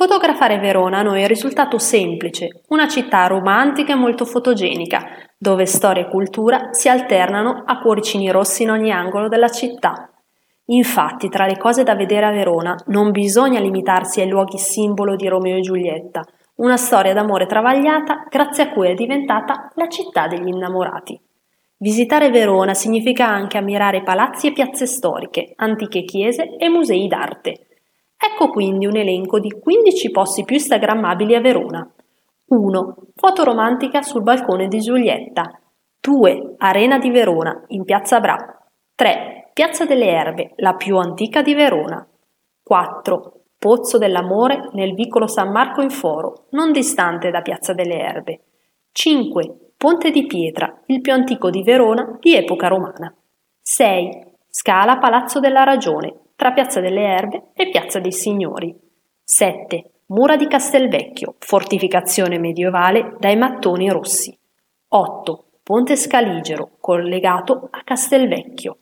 Fotografare Verona a noi è risultato semplice, una città romantica e molto fotogenica, dove storia e cultura si alternano a cuoricini rossi in ogni angolo della città. Infatti, tra le cose da vedere a Verona non bisogna limitarsi ai luoghi simbolo di Romeo e Giulietta, una storia d'amore travagliata grazie a cui è diventata la città degli innamorati. Visitare Verona significa anche ammirare palazzi e piazze storiche, antiche chiese e musei d'arte. Ecco quindi un elenco di 15 posti più instagrammabili a Verona. 1. Foto romantica sul balcone di Giulietta. 2. Arena di Verona, in piazza Bra. 3. Piazza delle Erbe, la più antica di Verona. 4. Pozzo dell'Amore nel vicolo San Marco in Foro, non distante da Piazza delle Erbe. 5. Ponte di Pietra, il più antico di Verona di epoca romana. 6. Scala Palazzo della Ragione, tra Piazza delle Erbe e Piazza dei Signori. 7. Mura di Castelvecchio, fortificazione medievale dai mattoni rossi. 8. Ponte Scaligero, collegato a Castelvecchio.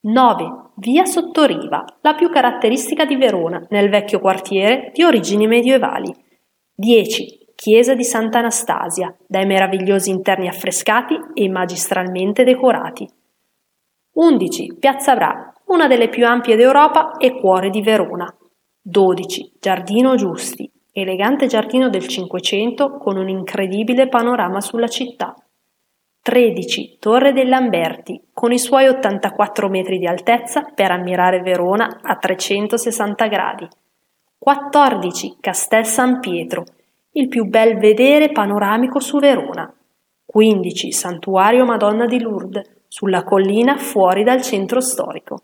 9. Via Sottoriva, la più caratteristica di Verona, nel vecchio quartiere di origini medievali. 10. Chiesa di Sant'Anastasia, dai meravigliosi interni affrescati e magistralmente decorati. 11. Piazza Bra, una delle più ampie d'Europa e cuore di Verona. 12. Giardino Giusti, elegante giardino del Cinquecento con un incredibile panorama sulla città. 13. Torre dei Lamberti, con i suoi 84 metri di altezza per ammirare Verona a 360 gradi. 14. Castel San Pietro, il più bel vedere panoramico su Verona. 15. Santuario Madonna di Lourdes, sulla collina fuori dal centro storico.